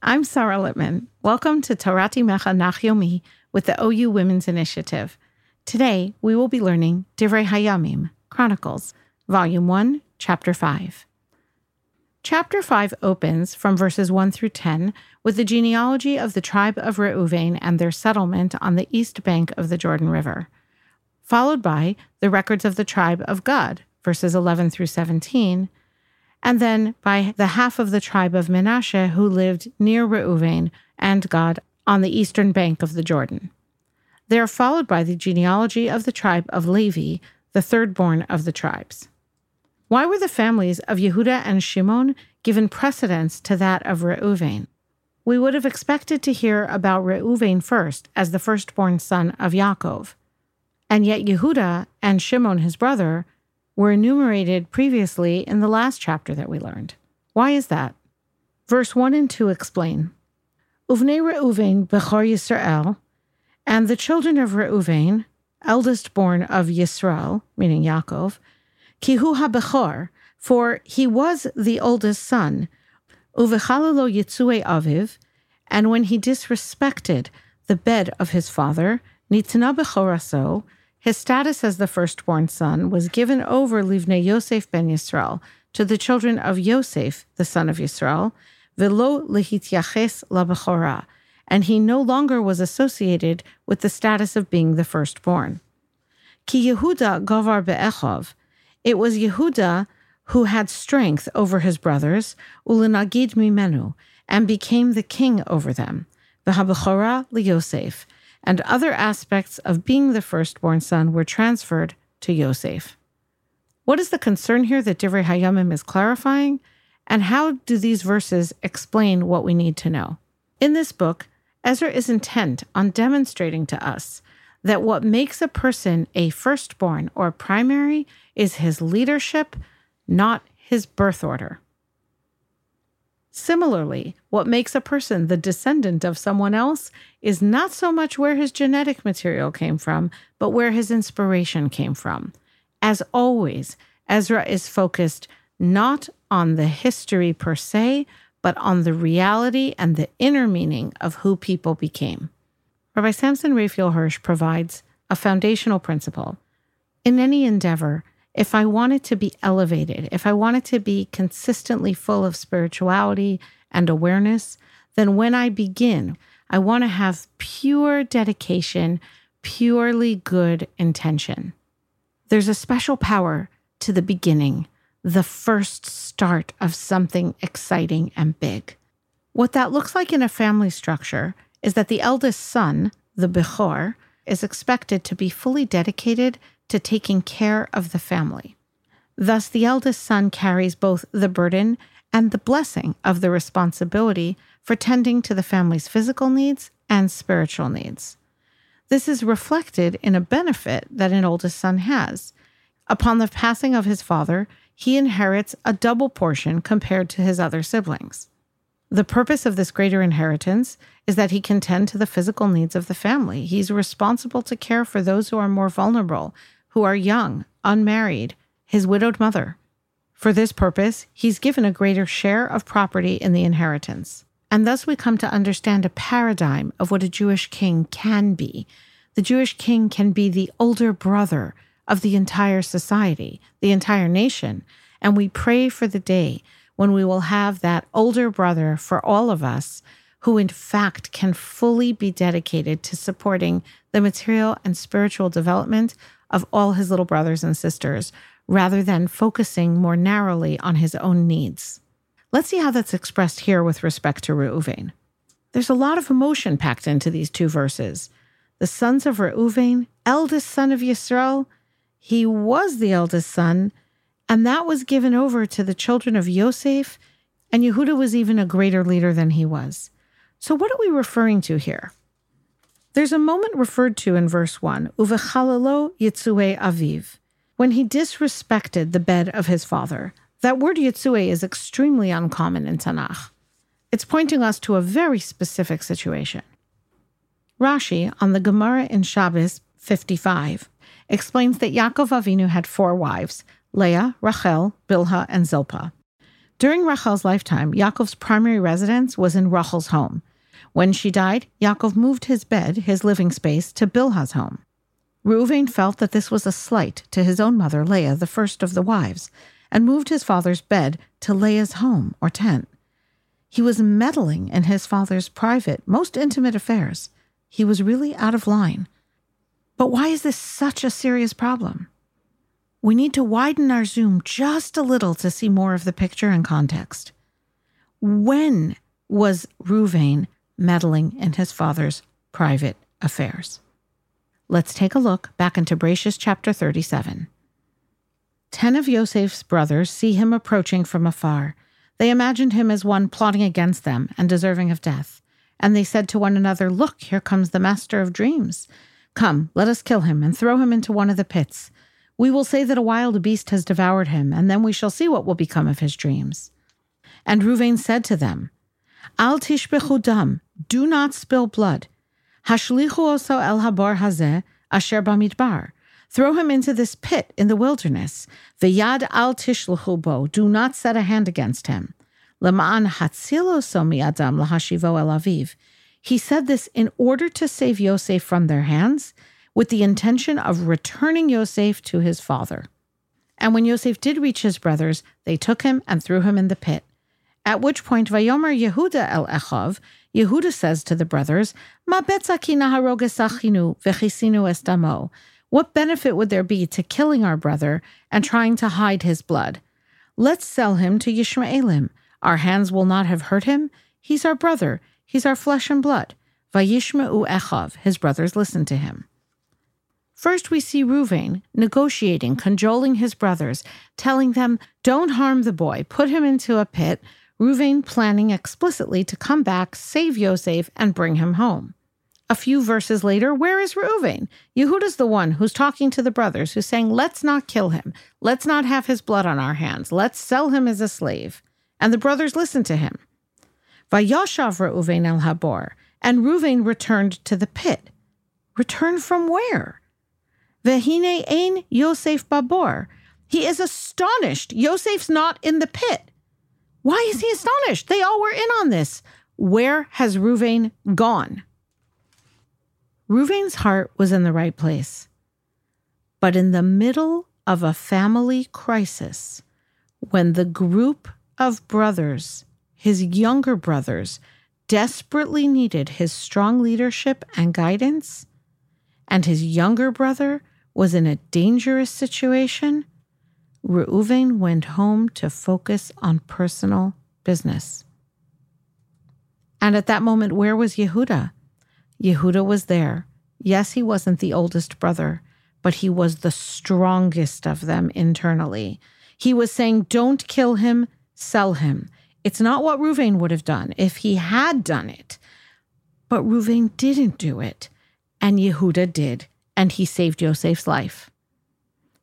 I'm Sarah Littman. Welcome to Torat Imecha Nach Yomi with the OU Women's Initiative. Today, we will be learning Divrei Hayamim, Chronicles, Volume 1, Chapter 5. Chapter 5 opens from verses 1 through 10 with the genealogy of the tribe of Reuven and their settlement on the east bank of the Jordan River, followed by the records of the tribe of Gad, verses 11 through 17, and then by the half of the tribe of Menashe who lived near Reuven and Gad on the eastern bank of the Jordan. They are followed by the genealogy of the tribe of Levi, the third born of the tribes. Why were the families of Yehuda and Shimon given precedence to that of Reuven? We would have expected to hear about Reuven first as the firstborn son of Yaakov. And yet Yehuda and Shimon, his brother, were enumerated previously in the last chapter that we learned. Why is that? Verse 1 and 2 explain Uvne Reuven Bechor Yisrael, and the children of Reuven, eldest born of Yisrael, meaning Yaakov, Kihu HaBechor, for he was the oldest son, Uvechalalo Yitzue Aviv, and when he disrespected the bed of his father, Nitna Bechoraso, his status as the firstborn son was given over Livne Yosef ben Yisrael to the children of Yosef, the son of Yisrael, velo lehityaches labechora, and he no longer was associated with the status of being the firstborn. Ki Yehuda govar be'echov, it was Yehuda who had strength over his brothers, ulinagid mimenu, and became the king over them, v'habechora liyosef, and other aspects of being the firstborn son were transferred to Yosef. What is the concern here that Divrei Hayamim is clarifying? And how do these verses explain what we need to know? In this book, Ezra is intent on demonstrating to us that what makes a person a firstborn or primary is his leadership, not his birth order. Similarly, what makes a person the descendant of someone else is not so much where his genetic material came from, but where his inspiration came from. As always, Ezra is focused not on the history per se, but on the reality and the inner meaning of who people became. Rabbi Samson Raphael Hirsch provides a foundational principle. In any endeavor, if I wanted to be elevated, if I wanted to be consistently full of spirituality and awareness, then when I begin, I want to have pure dedication, purely good intention. There's a special power to the beginning, the first start of something exciting and big. What that looks like in a family structure is that the eldest son, the Bechor, is expected to be fully dedicated to taking care of the family. Thus, the eldest son carries both the burden and the blessing of the responsibility for tending to the family's physical needs and spiritual needs. This is reflected in a benefit that an oldest son has. Upon the passing of his father, he inherits a double portion compared to his other siblings. The purpose of this greater inheritance is that he can tend to the physical needs of the family. He's responsible to care for those who are more vulnerable, who are young, unmarried, his widowed mother. For this purpose, he's given a greater share of property in the inheritance. And thus we come to understand a paradigm of what a Jewish king can be. The Jewish king can be the older brother of the entire society, the entire nation. And we pray for the day when we will have that older brother for all of us who, in fact, can fully be dedicated to supporting the material and spiritual development of all his little brothers and sisters, rather than focusing more narrowly on his own needs. Let's see how that's expressed here with respect to Reuven. There's a lot of emotion packed into these two verses. The sons of Reuven, eldest son of Yisrael, he was the eldest son, and that was given over to the children of Yosef, and Yehuda was even a greater leader than he was. So, what are we referring to here? There's a moment referred to in verse 1, Uvechalalo Yitzue Aviv, when he disrespected the bed of his father. That word Yitzue is extremely uncommon in Tanakh. It's pointing us to a very specific situation. Rashi, on the Gemara in Shabbos 55, explains that Yaakov Avinu had four wives Leah, Rachel, Bilhah, and Zilpah. During Rachel's lifetime, Yaakov's primary residence was in Rachel's home. When she died, Yaakov moved his bed, his living space, to Bilhah's home. Reuven felt that this was a slight to his own mother, Leah, the first of the wives, and moved his father's bed to Leah's home or tent. He was meddling in his father's private, most intimate affairs. He was really out of line. But why is this such a serious problem? We need to widen our zoom just a little to see more of the picture and context. When was Ruvain meddling in his father's private affairs? Let's take a look back into Bereshis chapter 37. Ten of Yosef's brothers see him approaching from afar. They imagined him as one plotting against them and deserving of death. And they said to one another, Look, here comes the master of dreams. Come, let us kill him and throw him into one of the pits. We will say that a wild beast has devoured him, and then we shall see what will become of his dreams. And Ruvain said to them, Al tishbechu dam, do not spill blood. Hashlichu oso el habar hazeh asher bamidbar. Throw him into this pit in the wilderness. V'yad al tishluchu bo. Do not set a hand against him. Lema'an hatzilo somi adam lahashivo el aviv. He said this in order to save Yosef from their hands, with the intention of returning Yosef to his father. And when Yosef did reach his brothers, they took him and threw him in the pit. At which point, Vayomer Yehuda el Echav, Yehuda says to the brothers, Ma estamo. What benefit would there be to killing our brother and trying to hide his blood? Let's sell him to Yishmaelim. Our hands will not have hurt him. He's our brother. He's our flesh and blood. Vayishma'u echav. His brothers listened to him. First, we see Ruvain negotiating, cajoling his brothers, telling them, Don't harm the boy, put him into a pit. Ruvain planning explicitly to come back, save Yosef, and bring him home. A few verses later, where is Reuven? Yehuda's the one who's talking to the brothers, who's saying, Let's not kill him. Let's not have his blood on our hands. Let's sell him as a slave. And the brothers listen to him. Vayashav Reuven el Habor, and Reuven returned to the pit. Return from where? Vehine ein Yosef Babor. He is astonished. Yosef's not in the pit. Why is he astonished? They all were in on this. Where has Reuven gone? Reuven's heart was in the right place. But in the middle of a family crisis, when the group of brothers, his younger brothers, desperately needed his strong leadership and guidance, and his younger brother was in a dangerous situation, Reuven went home to focus on personal business. And at that moment, where was Yehuda? Yehuda was there. Yes, he wasn't the oldest brother, but he was the strongest of them internally. He was saying, Don't kill him, sell him. It's not what Ruvain would have done if he had done it. But Ruvain didn't do it, and Yehuda did, and he saved Yosef's life.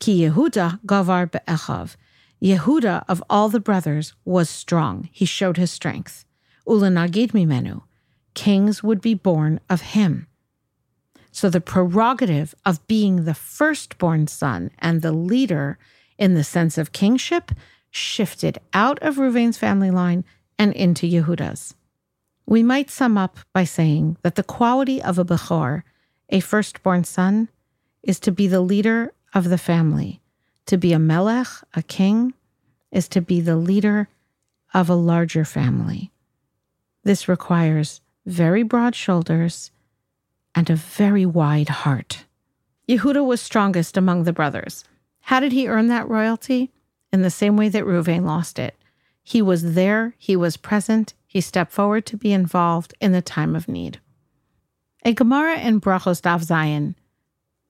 Ki Yehuda gavar be'echav. Yehuda, of all the brothers, was strong. He showed his strength. Ulanagid mimenu kings would be born of him. So the prerogative of being the firstborn son and the leader in the sense of kingship shifted out of Reuven's family line and into Yehuda's. We might sum up by saying that the quality of a Bechor, a firstborn son, is to be the leader of the family. To be a Melech, a king, is to be the leader of a larger family. This requires very broad shoulders, and a very wide heart. Yehuda was strongest among the brothers. How did he earn that royalty? In the same way that Reuven lost it. He was there, he was present, he stepped forward to be involved in the time of need. A Gemara in Brachos Daf Zayin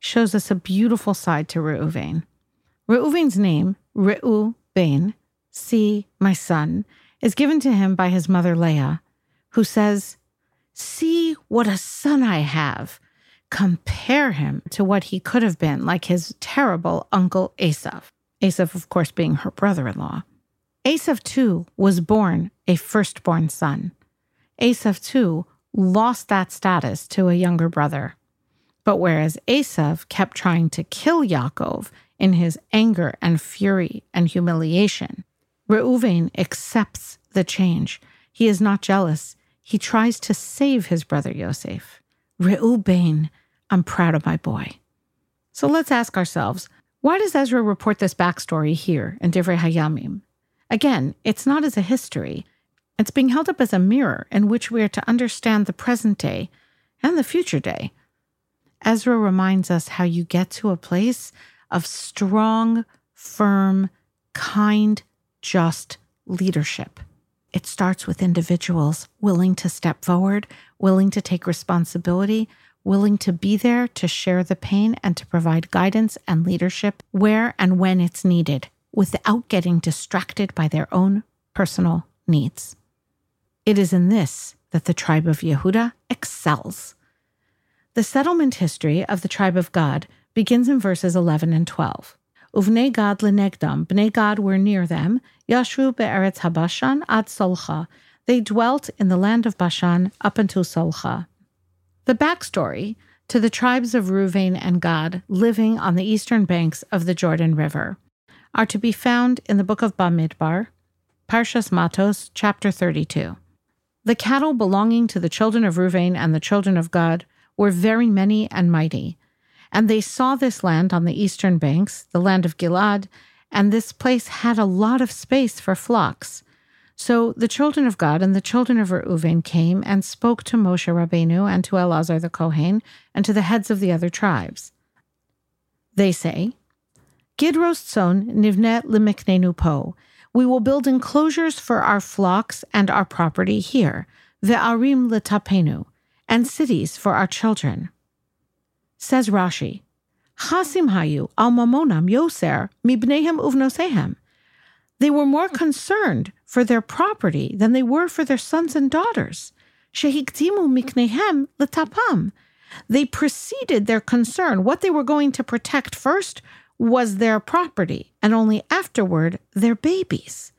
shows us a beautiful side to Reuven. Reuven's name, Reu Ben, see my son, is given to him by his mother Leah, who says, See what a son I have. Compare him to what he could have been, like his terrible uncle Esav. Esav, of course, being her brother in law. Esav, too, was born a firstborn son. Esav, too, lost that status to a younger brother. But whereas Esav kept trying to kill Yaakov in his anger and fury and humiliation, Reuven accepts the change. He is not jealous. He tries to save his brother Yosef. Reuben, I'm proud of my boy. So let's ask ourselves why does Ezra report this backstory here in Divrei Hayamim? Again, it's not as a history, it's being held up as a mirror in which we are to understand the present day and the future day. Ezra reminds us how you get to a place of strong, firm, kind, just leadership. It starts with individuals willing to step forward, willing to take responsibility, willing to be there to share the pain and to provide guidance and leadership where and when it's needed without getting distracted by their own personal needs. It is in this that the tribe of Yehuda excels. The settlement history of the tribe of Gad begins in verses 11 and 12. Uvnei Gad lenegdam, Bnei Gad were near them, Yashru be'eretz habashan ad Solcha. They dwelt in the land of Bashan up until Solcha. The backstory to the tribes of Reuven and Gad living on the eastern banks of the Jordan River are to be found in the book of Bamidbar, Parshas Matos, chapter 32. The cattle belonging to the children of Reuven and the children of Gad were very many and mighty. And they saw this land on the eastern banks, the land of Gilad, and this place had a lot of space for flocks. So the children of Gad and the children of Reuven came and spoke to Moshe Rabbeinu and to Elazar the Kohen and to the heads of the other tribes. They say, Gidros son nivnet limiknenu po. We will build enclosures for our flocks and our property here, ve'arim letapenu, and cities for our children. Says Rashi, Chasim hayu al mamonam yoser mibnehem uvnosehem. They were more concerned for their property than they were for their sons and daughters. Shehiktimu miknehem letapam. They preceded their concern. What they were going to protect first was their property, and only afterward their babies.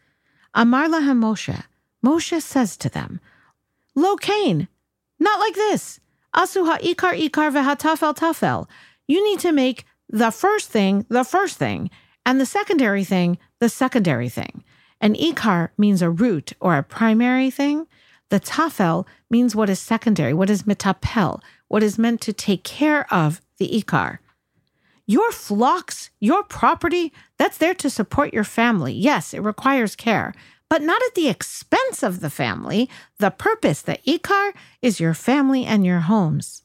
Amar lahem Moshe. Moshe says to them, Lo Cain, not like this. Asu ha'ikar ikar ve'hatafel tafel. You need to make the first thing the first thing, and the secondary thing the secondary thing. An ikar means a root or a primary thing. The tafel means what is secondary, what is mitapel, what is meant to take care of the ikar. Your flocks, your property, that's there to support your family. Yes, it requires care, but not at the expense of the family. The purpose, the ikar, is your family and your homes.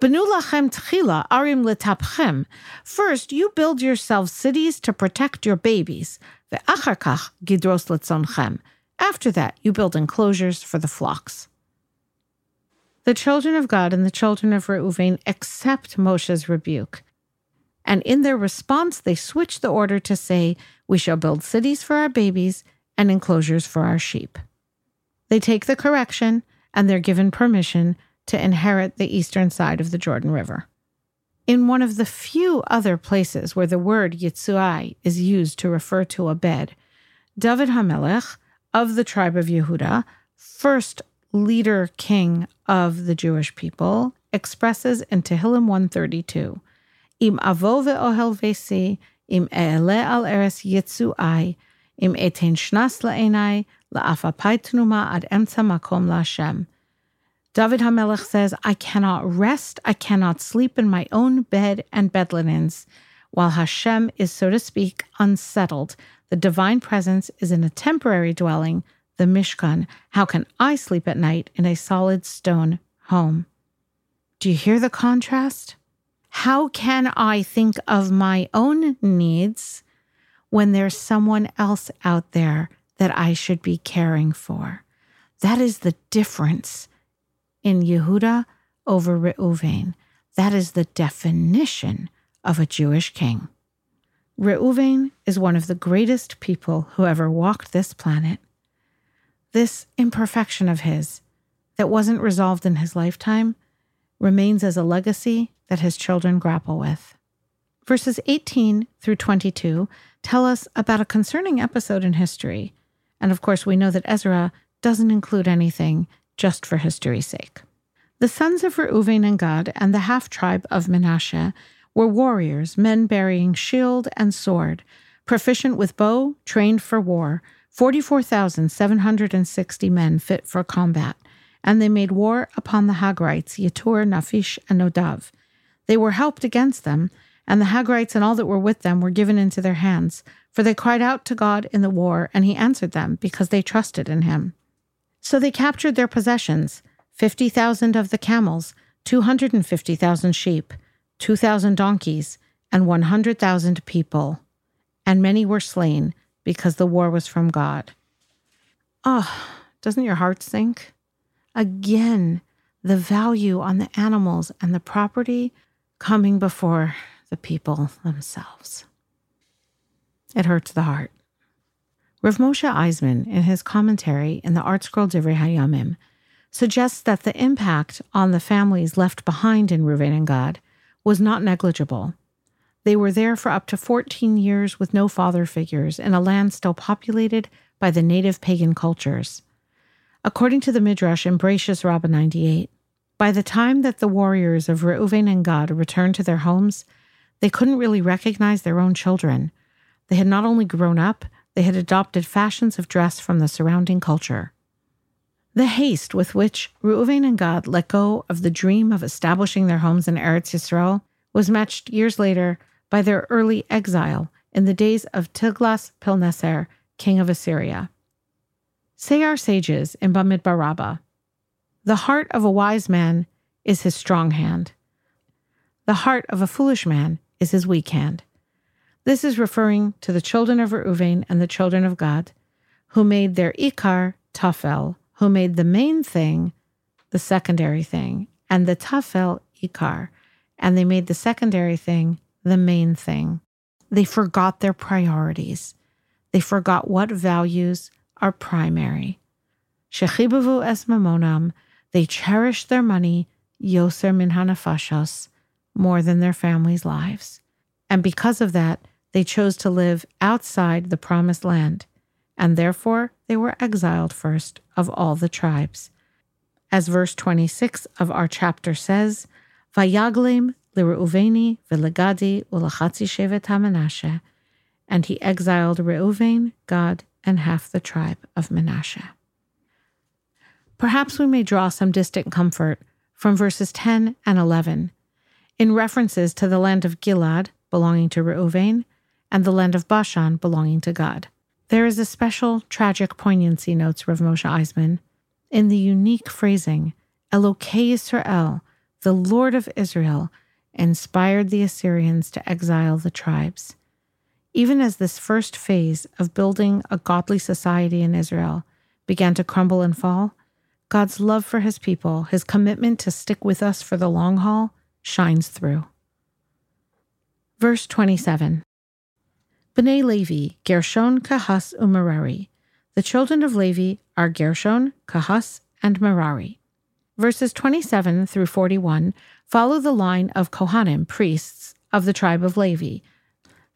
Benu lachem tchila arim letapchem. First, you build yourselves cities to protect your babies. Ve'acharkach gidros letzonchem. After that, you build enclosures for the flocks. The children of Gad and the children of Reuven accept Moshe's rebuke. And in their response, they switch the order to say, We shall build cities for our babies and enclosures for our sheep. They take the correction and they're given permission to inherit the eastern side of the Jordan River. In one of the few other places where the word Yitzuai is used to refer to a bed, David Hamelech of the tribe of Yehuda, first leader king of the Jewish people, expresses in Tehillim 132, Im avo ve'ohel vesi, im e'ele al eres Yitzuai, im etin shnas la'enai, la'afapai tnuma ad emtza makom la'Hashem. David Hamelech says, I cannot rest, I cannot sleep in my own bed and bed linens, while Hashem is, so to speak, unsettled. The divine presence is in a temporary dwelling, the Mishkan. How can I sleep at night in a solid stone home? Do you hear the contrast? How can I think of my own needs when there's someone else out there that I should be caring for. That is the difference in Yehuda over Reuven. That is the definition of a Jewish king. Reuven is one of the greatest people who ever walked this planet. This imperfection of his that wasn't resolved in his lifetime remains as a legacy that his children grapple with. Verses 18 through 22 tell us about a concerning episode in history. And of course, we know that Ezra doesn't include anything just for history's sake. The sons of Reuven and Gad and the half tribe of Manasseh were warriors, men bearing shield and sword, proficient with bow, trained for war, 44,760 men fit for combat, and they made war upon the Hagrites, Yetur, Naphish, and Nodav. They were helped against them, and the Hagrites and all that were with them were given into their hands, for they cried out to God in the war, and he answered them, because they trusted in him. So they captured their possessions 50,000 of the camels, 250,000 sheep, 2,000 donkeys, and 100,000 people. And many were slain, because the war was from God. Oh, doesn't your heart sink? Again, the value on the animals and the property coming before the people themselves. It hurts the heart. Rav Moshe Eisemann, in his commentary in the ArtScroll Divrei Hayamim, suggests that the impact on the families left behind in Reuven and Gad was not negligible. They were there for up to 14 years with no father figures in a land still populated by the native pagan cultures. According to the Midrash in Bereshis Rabbah 98, by the time that the warriors of Reuven and Gad returned to their homes, they couldn't really recognize their own children. They had not only grown up, they had adopted fashions of dress from the surrounding culture. The haste with which Reuven and Gad let go of the dream of establishing their homes in Eretz Yisrael was matched years later by their early exile in the days of Tiglath-Pileser, king of Assyria. Say our sages in Bamidbar Rabbah, the heart of a wise man is his strong hand. The heart of a foolish man is his weak hand. This is referring to the children of Reuven and the children of Gad, who made their ikar tafel, who made the main thing the secondary thing, and the tafel ikar, and they made the secondary thing the main thing. They forgot their priorities. They forgot what values are primary. Shechibavu es mamonam, they cherished their money, yoser min hanafashos, more than their families' lives. And because of that, they chose to live outside the promised land, and therefore they were exiled first of all the tribes. As verse 26 of our chapter says, Vayaglim liReuveni v'legadi ulachatzi shevet and he exiled Reuven, Gad, and half the tribe of Menashe. Perhaps we may draw some distant comfort from verses 10 and 11 in references to the land of Gilad belonging to Reuven and the land of Bashan belonging to Gad. There is a special tragic poignancy, notes Rav Moshe Eisemann, in the unique phrasing, Elokei Israel, the Lord of Israel, inspired the Assyrians to exile the tribes. Even as this first phase of building a godly society in Israel began to crumble and fall, God's love for his people, his commitment to stick with us for the long haul, shines through. Verse 27 B'nai Levi, Gershon, Kahas, Umerari. The children of Levi are Gershon, Kahas, and Merari. Verses 27 through 41 follow the line of Kohanim, priests of the tribe of Levi,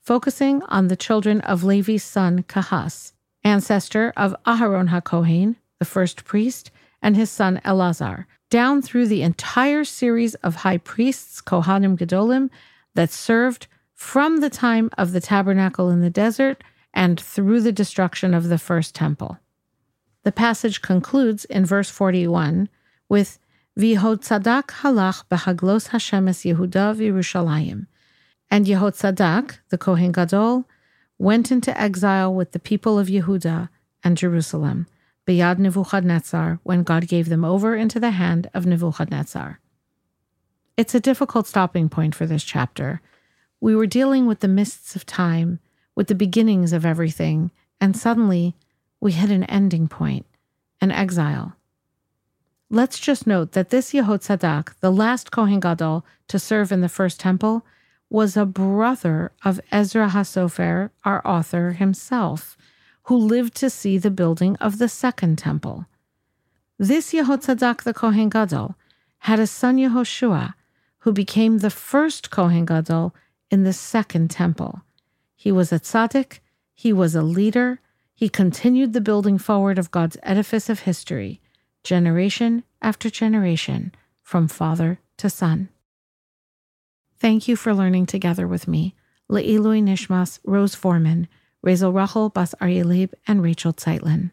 focusing on the children of Levi's son Kahas, ancestor of Aharon HaKohen, the first priest, and his son Elazar, down through the entire series of high priests, Kohanim Gedolim, that served from the time of the tabernacle in the desert and through the destruction of the first temple. The passage concludes in verse 41 with Vihotzadak halach behaglos Hashemes Yehuda v'Yerushalayim. And Yehotzadak, the Kohen Gadol, went into exile with the people of Yehuda and Jerusalem. Beyad Nebuchadnezzar when God gave them over into the hand of Nebuchadnezzar. It's a difficult stopping point for this chapter. We were dealing with the mists of time, with the beginnings of everything, and suddenly we hit an ending point, an exile. Let's just note that this Yehotzadak, the last Kohen Gadol to serve in the first temple, was a brother of Ezra HaSofer, our author himself who lived to see the building of the second temple. This Yehotzadak the Kohen Gadol had a son Yehoshua, who became the first Kohen Gadol in the second temple. He was a tzaddik, he was a leader, he continued the building forward of God's edifice of history, generation after generation, from father to son. Thank you for learning together with me. Le'ilui Nishmas Rose Foreman Razel Rachel, Bas Aryeh Leib, and Rachel Zeitlin.